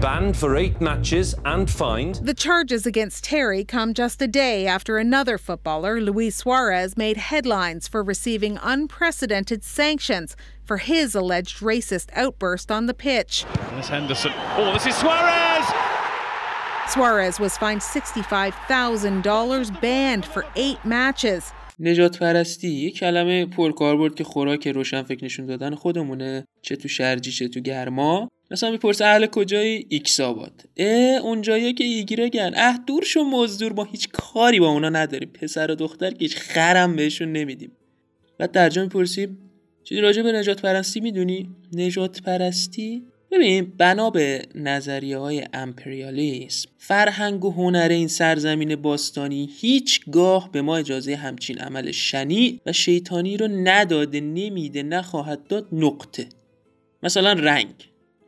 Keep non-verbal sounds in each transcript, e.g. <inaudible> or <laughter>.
banned for eight matches and fined. The charges against Terry come just a day after another footballer, Luis Suarez, made headlines for receiving unprecedented sanctions for his alleged racist outburst on the pitch. This Henderson. Oh, this is Suarez! Suarez was fined $65,000, banned for eight matches. نژادپرستی یه کلمه پرکاربرد که خوراک روشن فکر نشون دادن خودمونه چه تو شرجی چه تو گرما. مثلا می‌پرسه اهل کجایی؟ ایکس آباد اه اونجایی که ایگرگن. اه دور شو مزدور ما هیچ کاری با اونا نداریم. پسر و دختر که هیچ خرم بهشون نمیدیم. بعد درجا می‌پرسیم چیزی راجع به نجات پرستی می‌دونی؟ نجات پرستی ببین بنا به نظریه های امپریالیسم فرهنگ و هنر این سرزمین باستانی هیچگاه به ما اجازه همچین عمل شنی و شیطانی رو نداده نمیده نخواهد داد نقطه. مثلا رنگ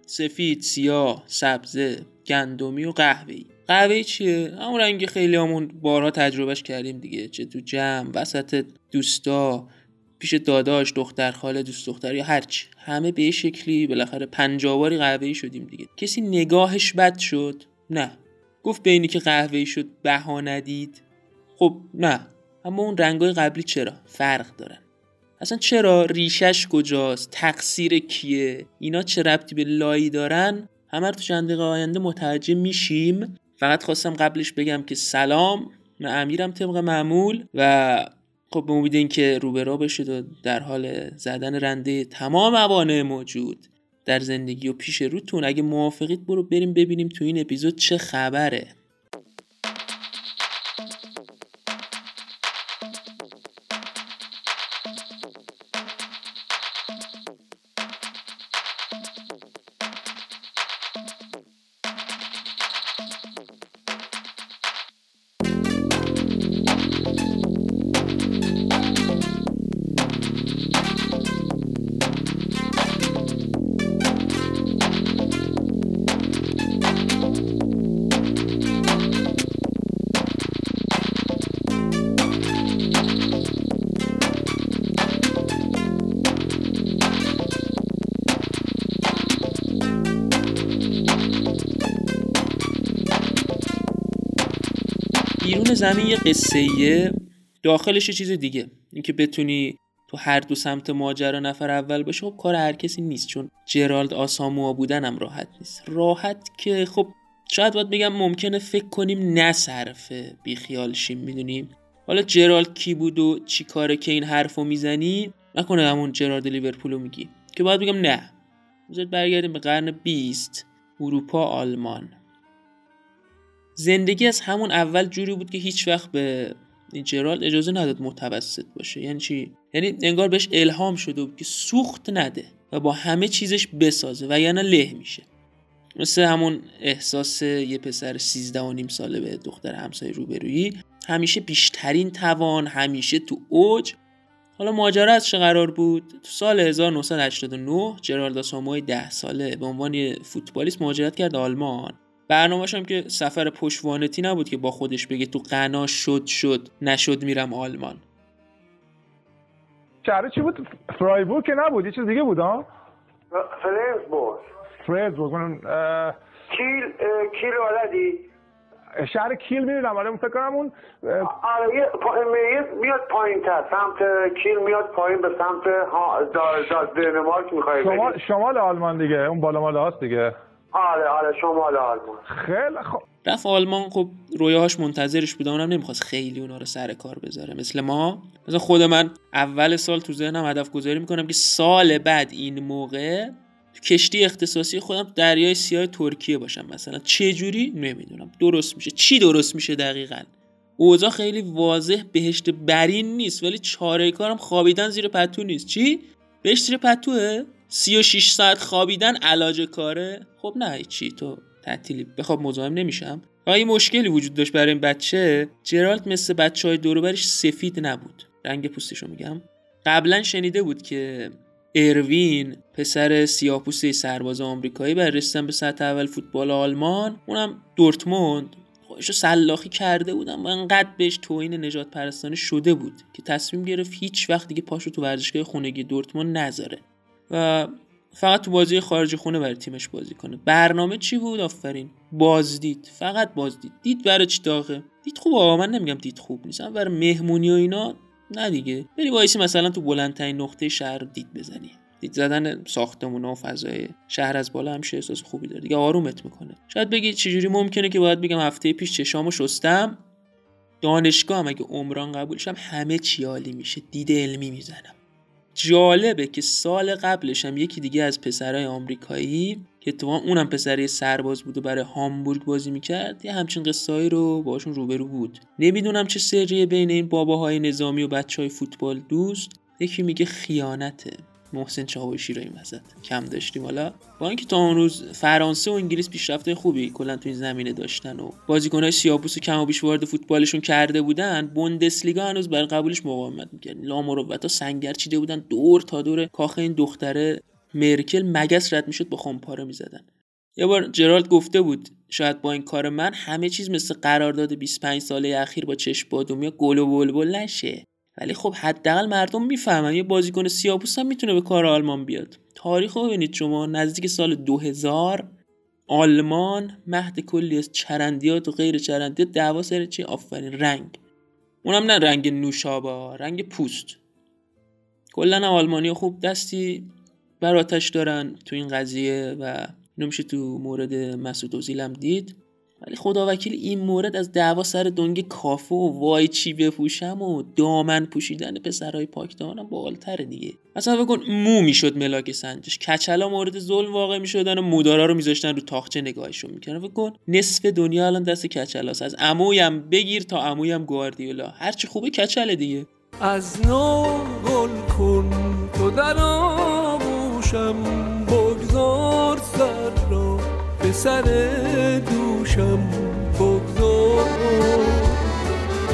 سفید سیاه سبزه گندمی و قهوه‌ای. قهوه چیه؟ همون رنگ خیلی همون بارها تجربهش کردیم دیگه چه تو جمع وسط دوستا. پیش داداش دختر خاله دوست دختر یا هرچی همه به شکلی بالاخره پنجاواری قهوه‌ای شدیم دیگه. کسی نگاهش بد شد؟ نه. گفت بینی که قهوه‌ای شد بها ندید. خب نه. اما اون رنگای قبلی چرا؟ فرق دارن اصلا چرا؟ ریشش کجاست؟ تقصیر کیه؟ اینا چه ربطی به لایی دارن؟ همه تو چند دقیقه آینده متوجه میشیم. فقط خواستم قبلش بگم که سلام. من امیرم طبق معمول و خب به امید اینکه روبرا بشید و در حال زدن رنده تمام موانع موجود در زندگی و پیش روتون اگه موافقید برو بریم ببینیم تو این اپیزود چه خبره. بیرون زمین یه قصه داخلش یه چیز دیگه. اینکه بتونی تو هر دو سمت ماجرا نفر اول باشه خب کار هر کسی نیست چون جرالد آساموا بودن هم راحت نیست. راحت که خب شاید باید بگم ممکنه فکر کنیم نه صرفه بیخیال شیم می‌دونیم؟ حالا جرالد کی بود و چی کاره که این حرفو می‌زنی؟ نکنه همون جرالد لیورپولو میگی. که باید بگم نه. بذارید برگردیم به قرن 20 اروپا آلمان. زندگی از همون اول جوری بود که هیچ وقت به جرالد اجازه نداد متوسط باشه. یعنی چی؟ یعنی انگار بهش الهام شده بود که سوخت نده و با همه چیزش بسازه و یعنی له میشه. مثل همون احساس یه پسر 13 و نیم ساله به دختر همسایه روبرویی. همیشه بیشترین توان همیشه تو اوج. حالا ماجرا از چه قرار بود؟ تو سال 1989 جرالد آساموی 10 ساله به عنوان فوتبالیست مهاجرت کرد آلمان. برنامه‌ش هم که سفر پشوانتی نبود که با خودش بگه تو غنا شد شد نشد میرم آلمان. شهر چی بود؟ فرایبورگ که نبود یه چیز دیگه بود ها فریزبورگ فریزبورگ من اه، کیل اه، کیل ولدی شهر کیل می‌دونم آره فکر کنم اون آره یه میاد پایین تر سمت کیل میاد پایین به سمت. دنمارک می‌خوای شمال شمال آلمان دیگه اون بالا ماله هاست دیگه. آره آره شمال آلمان خیلی خب. رفت آلمان خب رویاهاش منتظرش بوده اونم نمی‌خواست خیلی اونا رو سر کار بذاره. مثل ما مثلا خود من اول سال تو ذهنم هدف گذاری می‌کنم که سال بعد این موقع تو کشتی اختصاصی خودم تو دریای سیاه ترکیه باشم مثلا. چه جوری؟ نمی‌دونم. درست میشه. چی درست میشه دقیقا؟ اوضاع خیلی واضح بهشت برین نیست ولی چاره کارم خوابیدن زیر پتو نیست. چی؟ بهشت زیر پتوه؟ 36 ساعت خوابیدن علاج کاره؟ خب نه چی تو تعطیلی. بخواب مزاحم نمیشم. و یه مشکلی وجود داشت برای این بچه. جرالد مثل بچه های دوروبرش سفید نبود. رنگ پوستشو میگم. قبلا شنیده بود که اروین پسر سیاه‌پوسته سرباز آمریکایی برای رسیدن به سطح اول فوتبال آلمان اونم دورتموند. خودشو سلاخی کرده بودم و انقدر بهش توهین نجات پرستانه شده بود که تصمیم گرفت هیچ وقت دیگه پاشو تو ورزشگاه خونگی دورتموند نذاره. و فقط تو بازی خارج خونه برای تیمش بازی کنه. برنامه چی بود آفرین؟ بازدید. فقط بازدید. دید برای چی داغه؟ دید خوب آقا من نمیگم دید خوب نیست. برای مهمونی و اینا نه دیگه. بری وایسی مثلا تو بلندترین نقطه شهر دید بزنی. دید زدن ساختمون و فضای شهر از بالا همیشه احساس خوبی داره. دیگه آرومت می‌کنه. شاید بگید چجوری ممکنه که باید بگم هفته پیش چشامو شستم. دانشگاه هم اگه عمران قبولشم همه چی عالی میشه. دید علمی می‌زنم. جالبه که سال قبلش هم یکی دیگه از پسرای آمریکایی که اتفاقا اونم پسری سرباز بود و برای هامبورگ بازی می‌کرد یه همچین قصایی رو باشون روبرو بود. نمی‌دونم چه سریه بین این باباهای نظامی و بچه های فوتبال دوست یکی میگه خیانته. محسن چاوشی رو این وسط کم داشتیم. حالا با اینکه تا اون روز فرانسه و انگلیس پیشرفته خوبی کلا تو این زمینه داشتن و بازیکنهای سیاپوس و کم و بیش وارد فوتبالشون کرده بودن بوندسلیگا هنوز بر قبولش مقاومت می‌کرد لامروتا سنگر چیده بودن دور تا دور کاخ این دختره مرکل مگس رد می‌شد با خمپاره می‌زدن. یه بار جرالد گفته بود شاید با این کار من همه چیز مثل قرارداد 25 ساله اخیر با چشم بادومی گل و بلبل نشه. ولی خب حداقل مردم می‌فهمن یه بازیکن سیاپوس هم می‌تونه به کار آلمان بیاد. تاریخ رو ببینید شما نزدیک سال 2000 آلمان مهد کلی از چرندیات و غیر چرندیات دعوا سر چی آفرین رنگ. اونم نه رنگ نوشابه رنگ پوست. کلا آلمانی خوب دستی بر آتش دارن تو این قضیه و نمیشه تو مورد مسعود اوزیل دید. ولی خدا وکیل این مورد از دعوا سر دنگ کافه و وای چی بپوشم و دامن پوشیدن پسرهای پاکدانم بالتره دیگه. مثلا بکن مو می‌شد ملاک سنجش. کچلا مورد ظلم واقع می‌شدن و مودارا رو میذاشتن رو تاخچه نگاهشون می‌کنن بکن نصف دنیا الان دست کچلاست. از عمویم بگیر تا عمویم گواردیولا. هرچی خوبه کچله دیگه. از نو گل کن تو در آغوشم. بگذار سر را سر دوشم بگذار.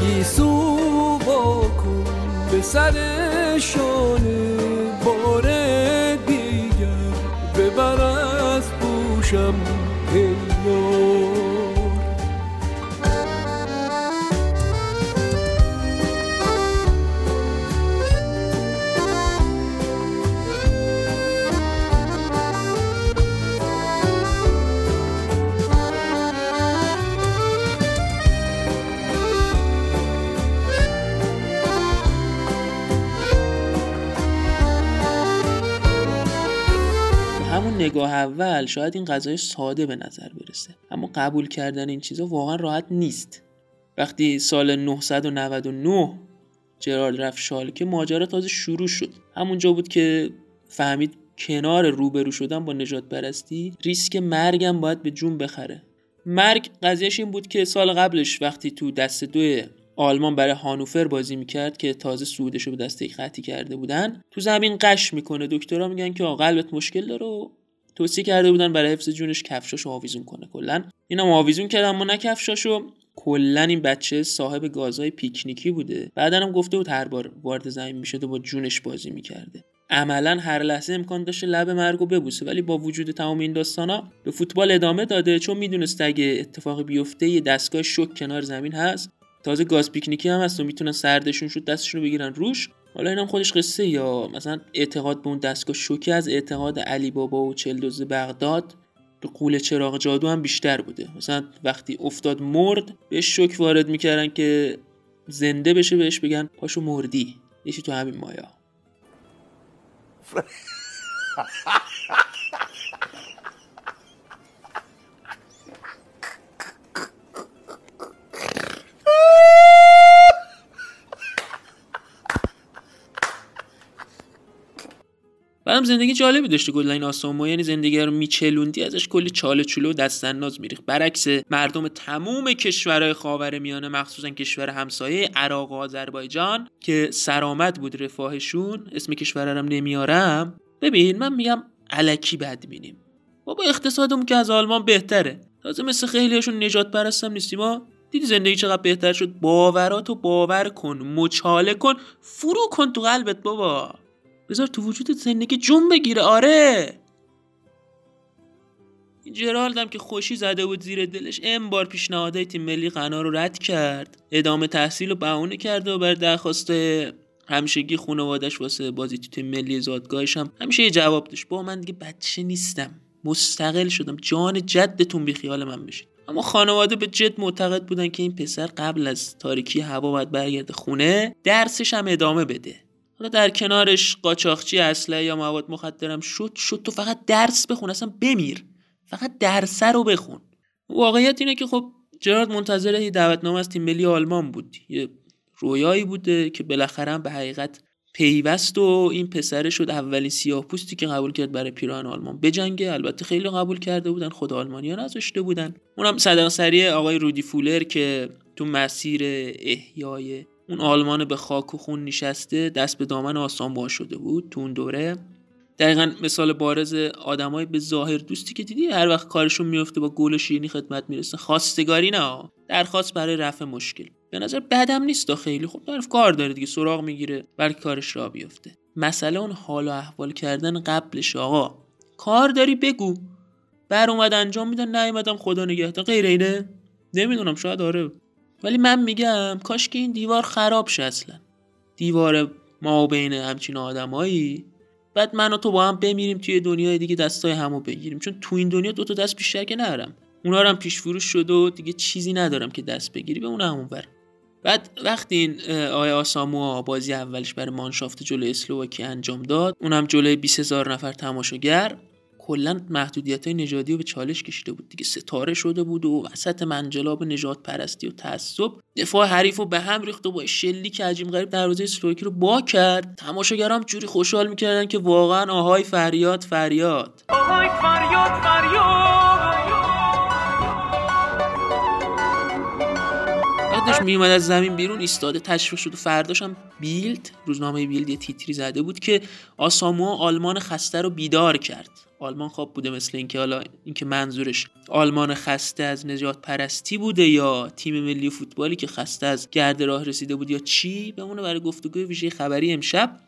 گیسو با کن به سر شانه بار دیگر. ببر از بوشم نگاه اول شاید این غذای ساده به نظر برسه. اما قبول کردن این چیزا واقعا راحت نیست. وقتی سال 999 جرالد رفت شالکه ماجرا تازه شروع شد. همونجا بود که فهمید کنار روبرو شدن با نجات برستی ریسک مرگم باید به جون بخره. مرگ قضیهش این بود که سال قبلش وقتی تو دست دو آلمان برای هانوفر بازی می‌کرد که تازه سودش رو به دسته خطی کرده بودن تو زمین قش می‌کنه. دکترها میگن که قلبت مشکل داره و توصیه کرده بودن برای حفظ جونش کفشاشو آویزون کنه. کلا اینم آویزون کرد اما نه کفشاشو. کلا این بچه صاحب گازهای پیکنیکی بوده. بعدا هم گفته بود هر بار وارد زمین می‌شده با جونش بازی می‌کرده. عملا هر لحظه امکان داشته لب مرگو ببوسه ولی با وجود تمام این داستانا به فوتبال ادامه داده. چون می‌دونست اگه اتفاقی بیفته یه دستگاه شک کنار زمین هست. تازه گاز پیکنیکی هم هست و می‌تونن سردشون شد دستشون رو بگیرن روش. حالا اینم خودش قصه یا مثلا اعتقاد به اون دستگاه شوکی از اعتقاد علی بابا و چلدوز بغداد به قول چراغ جادو هم بیشتر بوده. مثلا وقتی افتاد مرد بهش شوک وارد می‌کردن که زنده بشه بهش بگن پاشو مردی. یکی تو همین مایا. <laughs> بعدم زندگی جالبی داشته کلا این آسامو یعنی زندگی رو میچلوندی ازش کلی چاله چولو و دست انداز میریخ برعکس مردم تموم کشورهای خاور میانه مخصوصا کشور همسایه عراق و آذربایجان که سرآمد بود رفاهشون اسم کشورم نمیارم. ببین من میگم علکی بد بینیم بابا اقتصادمون که از آلمان بهتره. تازه مثل خیلیشون نجات پرستم نیستیم ما دیدی زندگی چقدر بهتر شد؟ باوراتو باور کن مچاله کن فرو کن تو قلبت بابا. بذار تو وجودت زندگی جون بگیره آره. این جرالدم که خوشی زده بود زیر دلش ام بار پیشنهادهای تیم ملی غنا رو رد کرد. ادامه تحصیل رو بهونه کرده و بر درخواست همیشگی خانوادش واسه بازی تو تیم ملی زادگاهش هم همیشه یه جواب داشت. با من دیگه بچه نیستم. مستقل شدم. جان جدتون بی خیال من بشید اما خانواده به جد معتقد بودن که این پسر قبل از تاریکی هوا باید برگرده خونه درسش هم ادامه بده. حالا در کنارش قاچاقچی اسلحه یا مواد مخدرم شد شد تو فقط درس بخون اصلا بمیر. فقط درس رو بخون. واقعیت اینه که خب جرارد منتظر یه دعوتنامه از تیم ملی آلمان بود. یه رویایی بوده که بالاخره به حقیقت پیوست و این پسره شد اولین سیاه پوستی که قبول کرد برای پیراهن آلمان بجنگه. البته خیلی قبول کرده بودن خود آلمانیا نذاشته بودن. اونم صدق سری آقای رودی فولر که تو مسیر احیای اون آلمان به خاک و خون نشسته دست به دامن آسان شده بود تو اون دوره. دقیقا مثال بارز آدمای به ظاهر دوستی که دیدی هر وقت کارشون میفته با گل و شیرینی خدمت می‌رسه. خواستگاری نه درخواست برای رفع مشکل. به نظر بدم نیست خیلی خوب طرف کار داره دیگه سراغ می‌گیره بلکه کارش را بیفته. مسئله اون حال و احوال کردن قبلش آقا. کار داری بگو. بر اومد انجام میدن نیومدم خدا نگهدار. غیر اینه؟ نمی‌دونم شاید آره. ولی من میگم کاش که این دیوار خراب شه اصلا. دیوار ما بین همچین آدمایی. بعد من و تو با هم بمیریم توی دنیای دیگه دستای همو بگیریم. چون تو این دنیا دو تا دست بیشتر که نرم. اونا هم پیش فروش شده و دیگه چیزی ندارم که دست بگیری به اون همون بر بعد وقتی این آیا آسامو بازی اولش برای مانشافت جلوی اسلوواکی انجام داد اونم جلوی 20000 نفر تماشاگر. کلا محدودیت های نژادی رو به چالش کشیده بود دیگه. ستاره شده بود و وسط منجلاب نجات پرستی و تعصب. دفاع حریف رو به هم ریخت و با شلی که عجیم غریب دروازه اسلوواکی رو با کرد. تماشاگرام جوری خوشحال می‌کردن که واقعا آهای فریاد فریاد. آهای فریاد فریاد! بعدش میومد از زمین بیرون ایستاده تشویق شد و فرداش هم بیلد روزنامه بیلد یه تیتری زده بود که آسامو آلمان خسته رو بیدار کرد. آلمان خواب بوده مثل اینکه حالا اینکه منظورش آلمان خسته از نجات پرستی بوده یا تیم ملی فوتبالی که خسته از گرد راه رسیده بود یا چی؟ بمونه برای گفتگوی ویژه خبری امشب.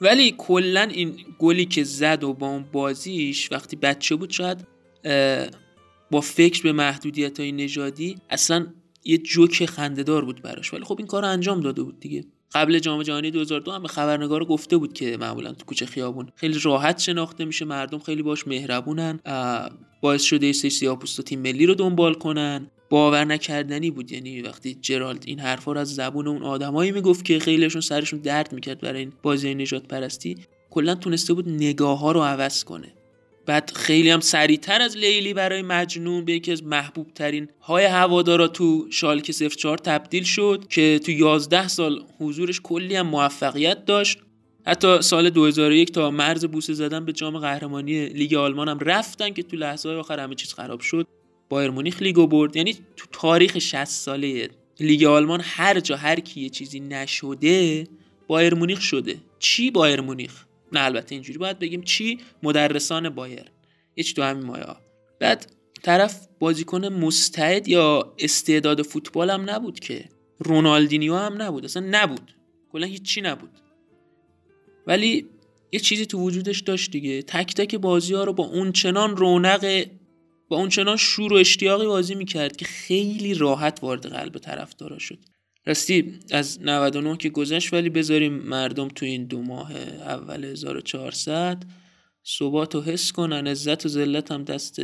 ولی کلا این گلی که زد و با اون بازیش وقتی بچه بود شاید با فکر به محدودیت های نژادی اصلا یه جوک خندهدار بود براش ولی خب این کار انجام داده بود دیگه. قبل جام جهانی 2002 هم به خبرنگار گفته بود که معمولا تو کوچه خیابون خیلی راحت شناخته میشه مردم خیلی باش مهربونن باعث شده سه سیاپوست تیم ملی رو دنبال کنن. باور نکردنی بود یعنی وقتی جرالد این حرفا رو از زبون اون آدمایی می‌گفت که خیلیشون سرشون درد می‌کرد برای این بازی نجات پرستی کلا تونسته بود نگاه ها رو عوض کنه. بعد خیلی هم سریعتر از لیلی برای مجنون به یکی از محبوب ترین های هوادارا تو شالکه 04 تبدیل شد که تو 11 سال حضورش کلی هم موفقیت داشت. حتی سال 2001 تا مرز بوسه زدن به جام قهرمانی لیگ آلمان هم رفتن که تو لحظه های آخر همه چیز خراب شد. بایرن مونیخ لیگو برد. یعنی تو تاریخ 60 ساله لیگ آلمان هر جا هر کی چیزی نشده بایرن مونیخ شده. چی بایرن مونیخ؟ نه البته اینجوری. باید بگیم چی؟ مدرسان بایر یه چی تو همین مایه‌ها بعد طرف بازیکن مستعد یا استعداد فوتبال هم نبود که. رونالدینیو هم نبود. اصلا نبود. کلا هیچی نبود. ولی یه چیزی تو وجودش داشت دیگه. تک تک بازی ها رو با اون چنان رونق با اون چنان شور و اشتیاقی بازی می‌کرد که خیلی راحت وارد قلب طرفدارا شد. راستی از 99 که گذشت ولی بذاریم مردم تو این دو ماه اول 1400 ثبات و حس کنن عزت و ذلت هم دست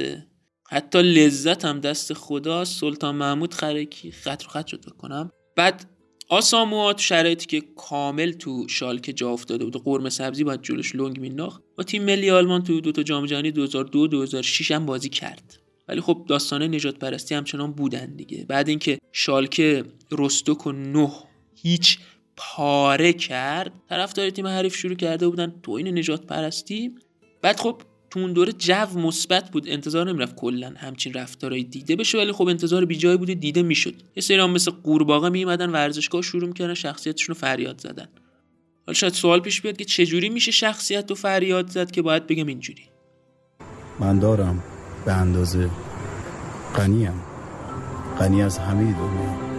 حتی لذت هم دست خدا سلطان محمود خرکی خط رو خط شد بکنم بعد آساموا تو شرایطی که کامل تو شالکه جا افتاده بود قرمه سبزی باید جلوش لنگ میناخ با تیم ملی آلمان تو دو تا جام جهانی 2002 2006 هم بازی کرد. ولی خب داستانه نجات پرستی همچنان بودن دیگه. بعد اینکه شالکه رستوک و نه هیچ پاره کرد طرفدار تیم حریف شروع کرده بودن تو این نجات پرستی بعد خب تو اون دوره جو مثبت بود انتظار نمی‌رفت کلا همچین رفتارهایی دیده بشه ولی خب انتظار بی جای بوده دیده می‌شد. یه سری مثل قورباغه میمدن ورزشگاه شروع می‌کردن شخصیتشون رو فریاد زدن. حالا شاید سوال پیش بیاد که چجوری میشه شخصیت رو فریاد زد که باید بگم اینجوری؟ من دارم. به اندازه غنیم غنی از همه دنیا.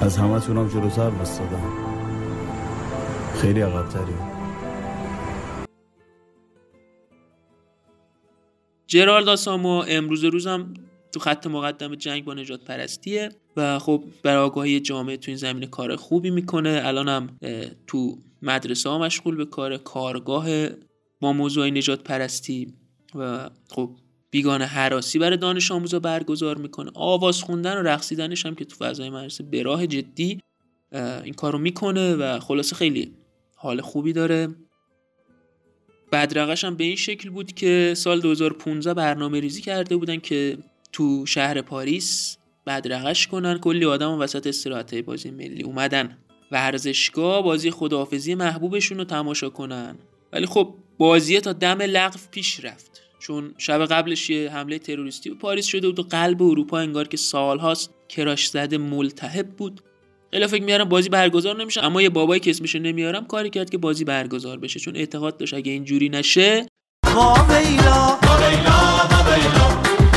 از همه تونم جلوتر بستادم. خیلی عقبتری جرالد آسامو امروز روزم تو خط مقدم جنگ با نجات پرستیه و خب برای آگاهی جامعه تو این زمینه کار خوبی می‌کنه. الان هم تو مدرسه ها مشغول به کار کارگاه با موضوع نجات پرستی و خب بیگان حراسی برای دانش آموزا برگزار می‌کنه. آواز خوندن و رقصیدنش هم که تو فضای مدرسه به راه جدی این کارو می‌کنه و خلاصه خیلی حال خوبی داره. بدرقش هم به این شکل بود که سال 2015 برنامه ریزی کرده بودن که تو شهر پاریس بدرقش کنن. کلی آدم وسط استراحت بازی ملی اومدن ورزشگاه بازی خداحافظی محبوبشون رو تماشا کنن. ولی خب بازیه تا دم لغو پیش رفت. چون شب قبلش یه حمله تروریستی به پاریس شده بود و قلب اروپا انگار که سالهاست کراش زده ملتهب بود. خیلی فکر میارم بازی برگزار نمیشه اما یه بابایی که اسمش نمیارم کاری کرد که بازی برگزار بشه چون اعتقاد داشت اگه اینجوری نشه واویلا.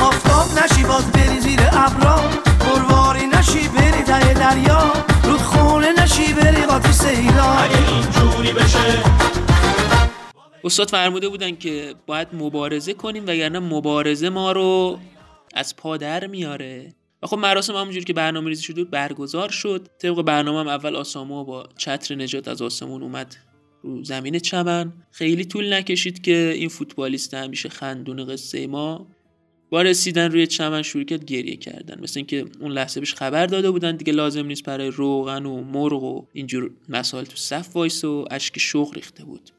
آفتاب نشی باز بری زیر ابرا. برواری نشی بری ته دریا. رودخونه نشی بری قاطی سیلا. اگه اینجوری بشه استاد فرموده بودن که باید مبارزه کنیم وگرنه مبارزه ما رو از پا در میاره. و خب مراسم همونجوری که برنامه ریزی شده برگزار شد. طبق برنامه هم اول آسامو با چتر نجات از آسمون اومد رو زمین چمن. خیلی طول نکشید که این فوتبالیست همیشه خندون قصه ما با رسیدن روی چمن شروع کرد گریه کردن. مثل اینکه اون لحظه بهش خبر داده بودن دیگه لازم نیست برای روغن و مرغ و اینجور مسائل تو صف وایس و اشک شوق ریخته بود.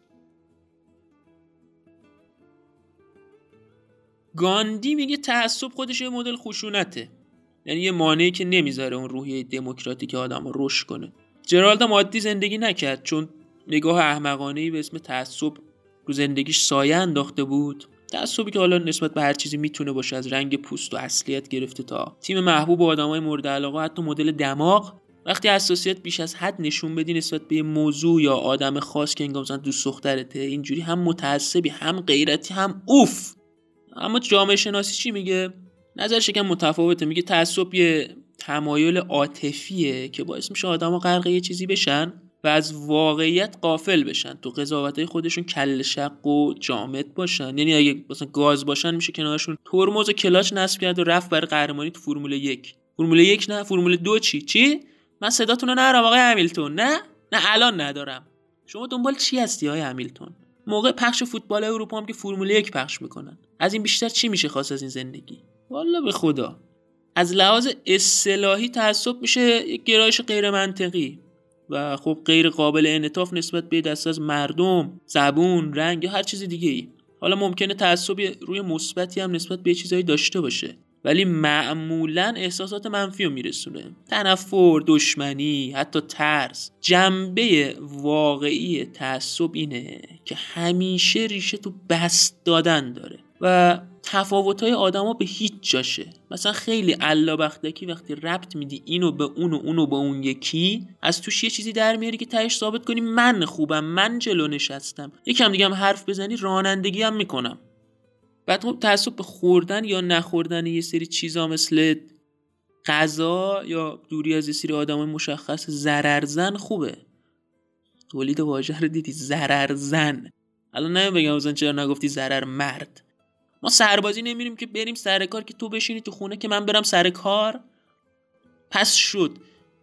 گاندی میگه تعصب خودش یه مدل خشونته. یعنی یه مانعی که نمی‌ذاره اون روحیه دموکراتیک آدم رو رشد کنه. جرالد عادی زندگی نکرد چون نگاه احمقانه به اسم تعصب رو زندگیش سایه انداخته بود. تعصبی که حالا نسبت به هر چیزی می‌تونه باشه از رنگ پوست و اصلیت گرفته تا تیم محبوب آدمای مورد علاقه حتی مدل دماغ. وقتی حساسیت بیش از حد نشون بدی نسبت به یه موضوع یا آدم خاص که انگار مثلا دوست دخترته اینجوری هم متعصبی هم غیرتی هم اوف. اما جامعه شناسی چی میگه؟ نظرش یکم متفاوته. میگه تعصب یه تمایل عاطفیه که باعث میشه آدما غرق یه چیزی بشن و از واقعیت قافل بشن. تو قضاوت خودشون کل شق و جامد باشن. یعنی اگه مثلا گاز باشن میشه کنارشون ترمز و کلاچ نصب کرد و رفت برای قهرمانی تو فرمول یک. فرمول یک نه فرمول دو چی؟ چی؟ من صداتون رو ندارم آقای همیلتون. نه؟ نه الان ندارم. شما دنبال چی هستی آقای همیلتون؟ موقع پخش فوتبال اروپا هم که فرمول یک پخش می‌کنن. از این بیشتر چی میشه خواست از این زندگی؟ والا به خدا. از لحاظ اصطلاحی تعصب میشه یک گرایش غیر منطقی و خب غیر قابل انعطاف نسبت به دست از مردم زبون رنگ یا هر چیز دیگه ای حالا ممکنه تعصب روی مثبتی هم نسبت به چیزهایی داشته باشه ولی معمولا احساسات منفی رو میرسونه. تنفر دشمنی حتی ترس. جنبه واقعی تعصب اینه که همیشه ریشه تو بست دادن داره. و تفاوت های آدما به هیچ جاشه. مثلا خیلی علا بختکی وقتی ربط میدی اینو به اون و اونو به اون یکی از توش یه چیزی در میاری که تهش ثابت کنی من خوبم من جلو نشستم. یکم دیگه هم حرف بزنی رانندگی هم می‌کنم. بعد خب تعصب به خوردن یا نخوردن یه سری چیزا مثل غذا یا دوری از یه سری آدم مشخص زررزن خوبه. تولید واژه رو دیدی؟ زررزن الان نمیم بگم چرا نگفتی زرر مرد. ما سربازی نمیریم که بریم سر کار که تو بشینی تو خونه که من برم سر کار. پس شد.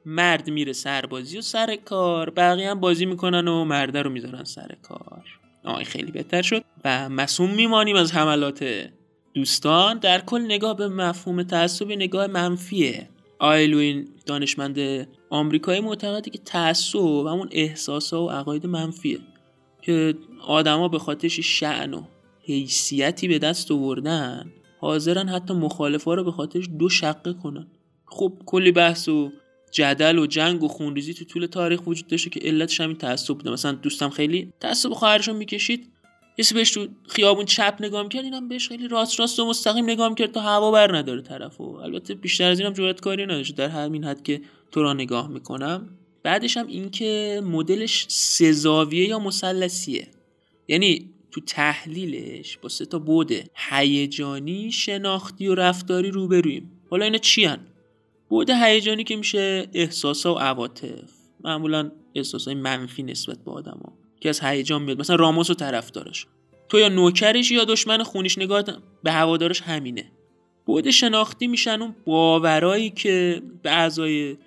مرد میره سربازی و سر کار. بقیه هم بازی می‌کنن و مرده رو می‌ذارن سر کار. آه خیلی بهتر شد. و مسئول میمانیم از حملات دوستان. در کل نگاه به مفهوم تعصب نگاه منفیه. آیلوین دانشمند آمریکایی معتقده که تعصب همون احساس و عقاید منفیه. که آدما به خاطرش شعن و حیثیتی به دست آوردن حاضرن حتی مخالفا رو به خاطرش دو شقه کنن. خب کلی بحث و جدل و جنگ و خونریزی تو طول تاریخ وجود داشته که علتش همین تعصب بوده مثلا دوستم خیلی تعصب خواهرشو می‌کشید یه بهش تو خیابون چپ نگاه می‌کرد اینم بهش خیلی راست راست و مستقیم نگاه می‌کرد تا هوا بر نداره طرفو البته بیشتر از اینم جرأت کاری نداشت. در همین حد که تو را نگاه می‌کنم. بعدش هم این که مدلش سزاویه یا مثلثیه. یعنی تو تحلیلش با سه تا بوده هیجانی شناختی و رفتاری روبرویم. حالا اینا چی هن؟ بود هیجانی که میشه احساسا و عواطف. معمولا احساسای منفی نسبت به آدما. که از هیجان میاد. مثلا راموس و طرفدارش. تو یا نوکرش یا دشمن خونیش. نگاه به هوادارش همینه. بود شناختی میشن اون باورایی که به اعضای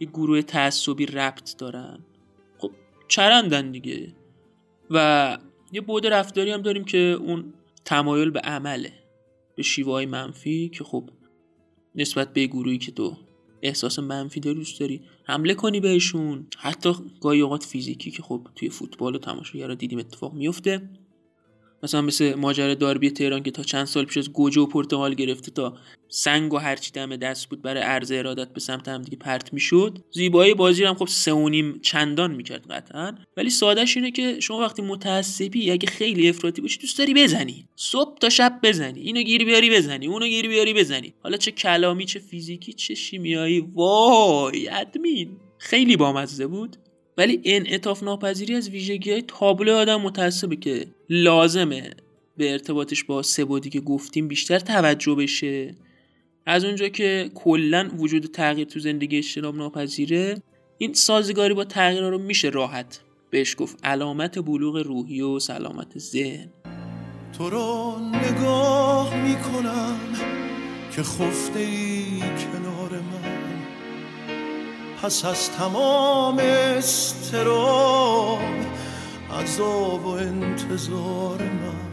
یه گروه تعصبی ربط دارن. خب چرندن دیگه. و یه بود رفتاری هم داریم که اون تمایل به عمله به شیوه های منفی که خب نسبت به گروهی که تو احساس منفی داری دوست داری حمله کنی بهشون. حتی گاهی اوقات فیزیکی که خب توی فوتبال و تماشاگرا دیدیم اتفاق میفته. مثلا مثل ماجرا داربی تهران که تا چند سال پیش از گوجه و پرتغال گرفته تا سنگ و هرچی دم دست بود برای عرض ارادت به سمت هم دیگه پرت می‌شد. زیبایی بازی هم خب سه و نیم چندان می‌کرد قطعا. ولی سادهش اینه که شما وقتی متعصبی اگه خیلی افراطی باشی دوست داری بزنی. صبح تا شب بزنی. اینو گیری بیاری بزنی. اونو گیری بیاری بزنی. حالا چه کلامی چه فیزیکی چه شیمیایی. وای ادمین. خیلی بامزه بود. ولی انعطاف ناپذیری از ویژگی های تابلو آدم متعصبه که لازمه به ارتباطش با سبودی که گفتیم بیشتر توجه بشه. از اونجا که کلا وجود تغییر تو زندگی اجتناب ناپذیره این سازگاری با تغییر رو میشه راحت. بهش گفت علامت بلوغ روحی و سلامت ذهن. تو رو نگاه می‌کنم که خفته ای پس از تمام استراب عذاب و انتظار من.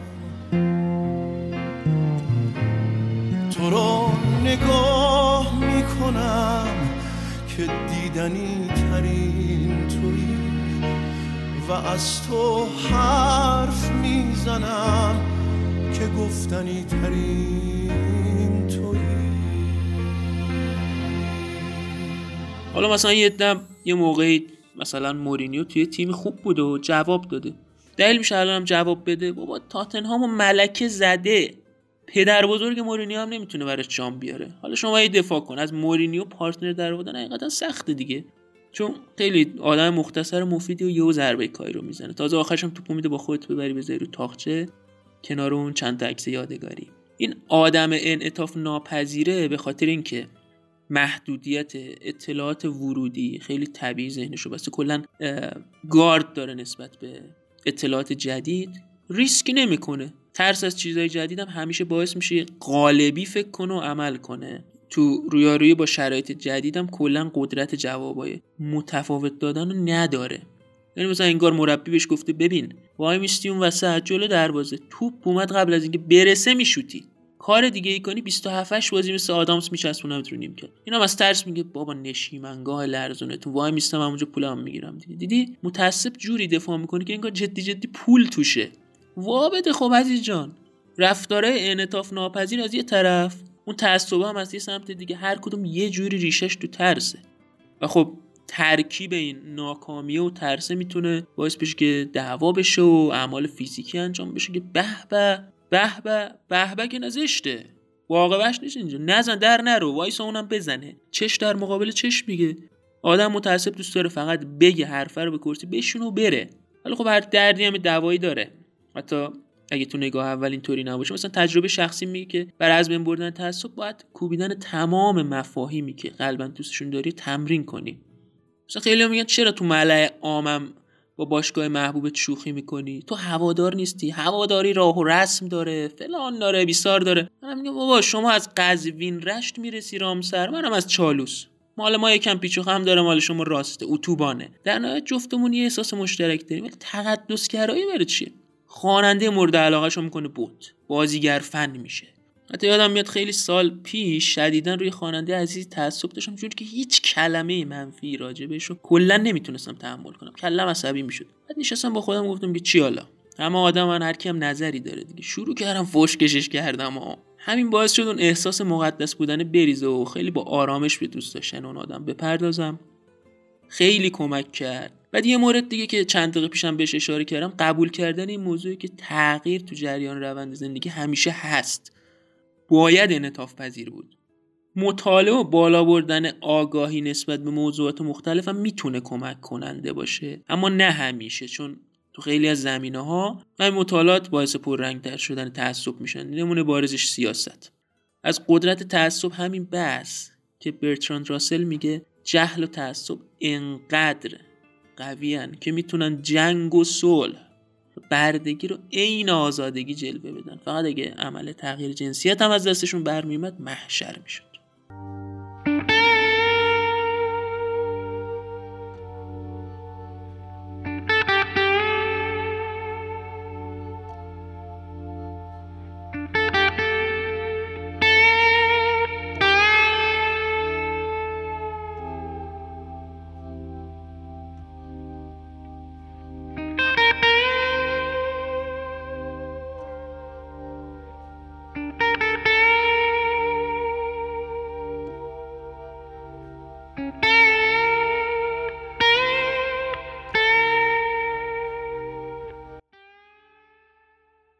تو رو نگاه می‌کنم که دیدنی ترین توی و از تو حرف می‌زنم که گفتنی ترین حالا مثلا یه دم یه موقعی مثلا مورینیو توی تیم خوب بوده و جواب داده. دلیل میشه هم جواب بده. بابا تاتنهام و ملکه زده. پدر بزرگ مورینیو هم نمی‌تونه برای جام بیاره. حالا شما یه دفاع کن. از مورینیو پارتنر در آوردن حقیقتا سخته دیگه. چون خیلی آدم مختصر مفیدی و یهو ضربه کاری رو می‌زنه. تازه آخرش هم توپ میده با خودت ببری بذاری رو تاخچه. کنار اون چند تا عکس یادگاری. این آدم انعطاف ناپذیره به خاطر اینکه محدودیت اطلاعات ورودی خیلی طبیعی ذهنشو بسته. کلا گارد داره نسبت به اطلاعات جدید ریسک نمی‌کنه. ترس از چیزهای جدید هم همیشه باعث میشه قالبی فکر کنه و عمل کنه. تو رویارویی با شرایط جدید هم کلا قدرت جوابای متفاوت دادن رو نداره. یعنی مثلا انگار مربی بهش گفته ببین وای میستی اون وسط جلو دروازه توپ اومد قبل از اینکه برسه میشوتی. کار دیگه ای کنی 27 بازی مثل آدامس میچسبونم رو نیم کرد اینا از ترس میگه بابا نشیمنگاه لرزونه تو وای میستم همونجا پولم می‌گیرم دیگه. دیدی؟ متاسب جوری دفاع می‌کنی که انگار جدی جدی پول توشه. وا بده خب عزیز جان. رفتاره انعطاف ناپذیر از یه طرف اون تعصب هم از یه سمت دیگه. هر کدوم یه جوری ریشش تو ترسه. و خب ترکیب این ناکامیه و ترسه می‌تونه باعث بشه که دعوا بشه و اعمال فیزیکی انجام بشه که به به. به به به به که نزشته. واقعش نیست اینجا. نزن در نرو. وایسا اونم بزنه. چش در مقابل چش میگه. آدم متاسب دوست داره فقط بگه حرفه رو به کرسی بشون و بره. ولی خب هر دردی هم دوایی داره. حتی اگه تو نگاه اول اینطوری نباشه مثلا تجربه شخصی میگه که برای از بین بردن تعصب باید کوبیدن تمام مفاهیمی که قلبا دوستشون داری تمرین کنی. مثلا خیلی میگن چرا تو ملع عامم با باشگاه محبوبت شوخی می‌کنی؟ تو هوادار نیستی. هواداری راه و رسم داره. فلان داره بیسار داره. من میگم بابا شما از قزوین رشت می‌رسی رامسر؟ منم از چالوس. مال ما یکم پیچ و خم داره مال شما راسته اتوبانه. در نهایت جفتمون یه احساس مشترک داریم. ولی تقدسگرایی برای چیه خواننده مورد علاقه شو می‌کنه بود بازیگر فن میشه. حتی یادم میاد خیلی سال پیش شدیدا روی خواننده عزیز تعصب داشتم چون که هیچ کلمه منفی راجع بهش کلا نمی‌تونستم تحمل کنم. کلم عصبی می‌شد. بعد نشستم با خودم گفتم که چی حالا؟ اما آدم من هر کیم نظری داره دیگه. شروع کردم فوش کشش کردم و همین باعث شد اون احساس مقدس بودن بریزه و خیلی با آرامش به دوست داشتن اون آدم بپردازم. خیلی کمک کرد. بعد یه مورد دیگه که چند دقیقه پیشم بهش اشاره کردم قبول کردن این موضوعی که تغییر تو جریان روند زندگی همیشه هست. باید انعطاف پذیر بود. مطالعه و بالا بردن آگاهی نسبت به موضوعات مختلف هم می‌تونه کمک کننده باشه. اما نه همیشه چون تو خیلی از زمینه ها همین مطالعات باعث پررنگتر شدن تعصب میشن. نمونه بارزش سیاست. از قدرت تعصب همین بس که برتراند راسل میگه جهل و تعصب انقدر قویان که می‌تونن جنگ و صلح بردگی رو عین آزادگی جلوه بدن. فقط اگه عمل تغییر جنسیت هم از دستشون برمیومد محشر می‌شد.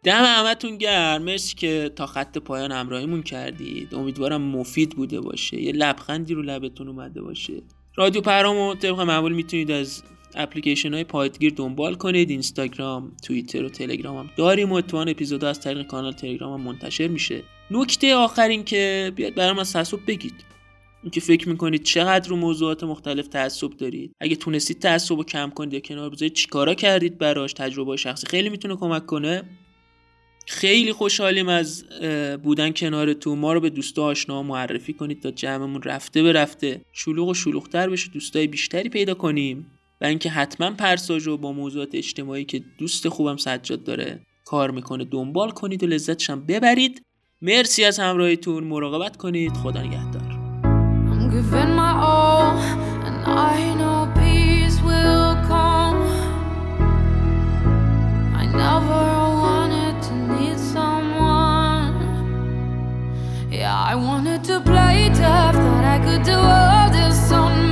دم همتون گرم. مرسی که تا خط پایان همراهیمون کردید. امیدوارم مفید بوده باشه. یه لبخندی رو لبتون اومده باشه. رادیو پرامو طبق معمول می‌تونید از اپلیکیشن های پایتگیر دنبال کنید. اینستاگرام توییتر و تلگرام هم داریم. و اتوان اپیزود از طریق کانال تلگرام هم منتشر میشه. نکته آخر این که بیاد برام از تعصب بگید. اینکه فکر می‌کنید چقدر رو موضوعات مختلف تعصب دارید. اگه تونستید تعصب رو کم کنید یا کنار بذارید چیکارا کردید براش؟ تجربه شخصی خیلی می‌تونه کمک کنه. خیلی خوشحالیم از بودن کنار تو ما رو به دوستا آشنا معرفی کنید تا جمعمون رفته به رفته شلوغ و شلوغتر بشه دوستای بیشتری پیدا کنیم. و اینکه حتما پرساژ رو با موضوعات اجتماعی که دوست خوبم سجاد داره کار می‌کنه دنبال کنید و لذتش هم ببرید. مرسی از همراهیتون. مراقبت کنید. خدا نگهدار. I wanted to play tough, thought I could do all this on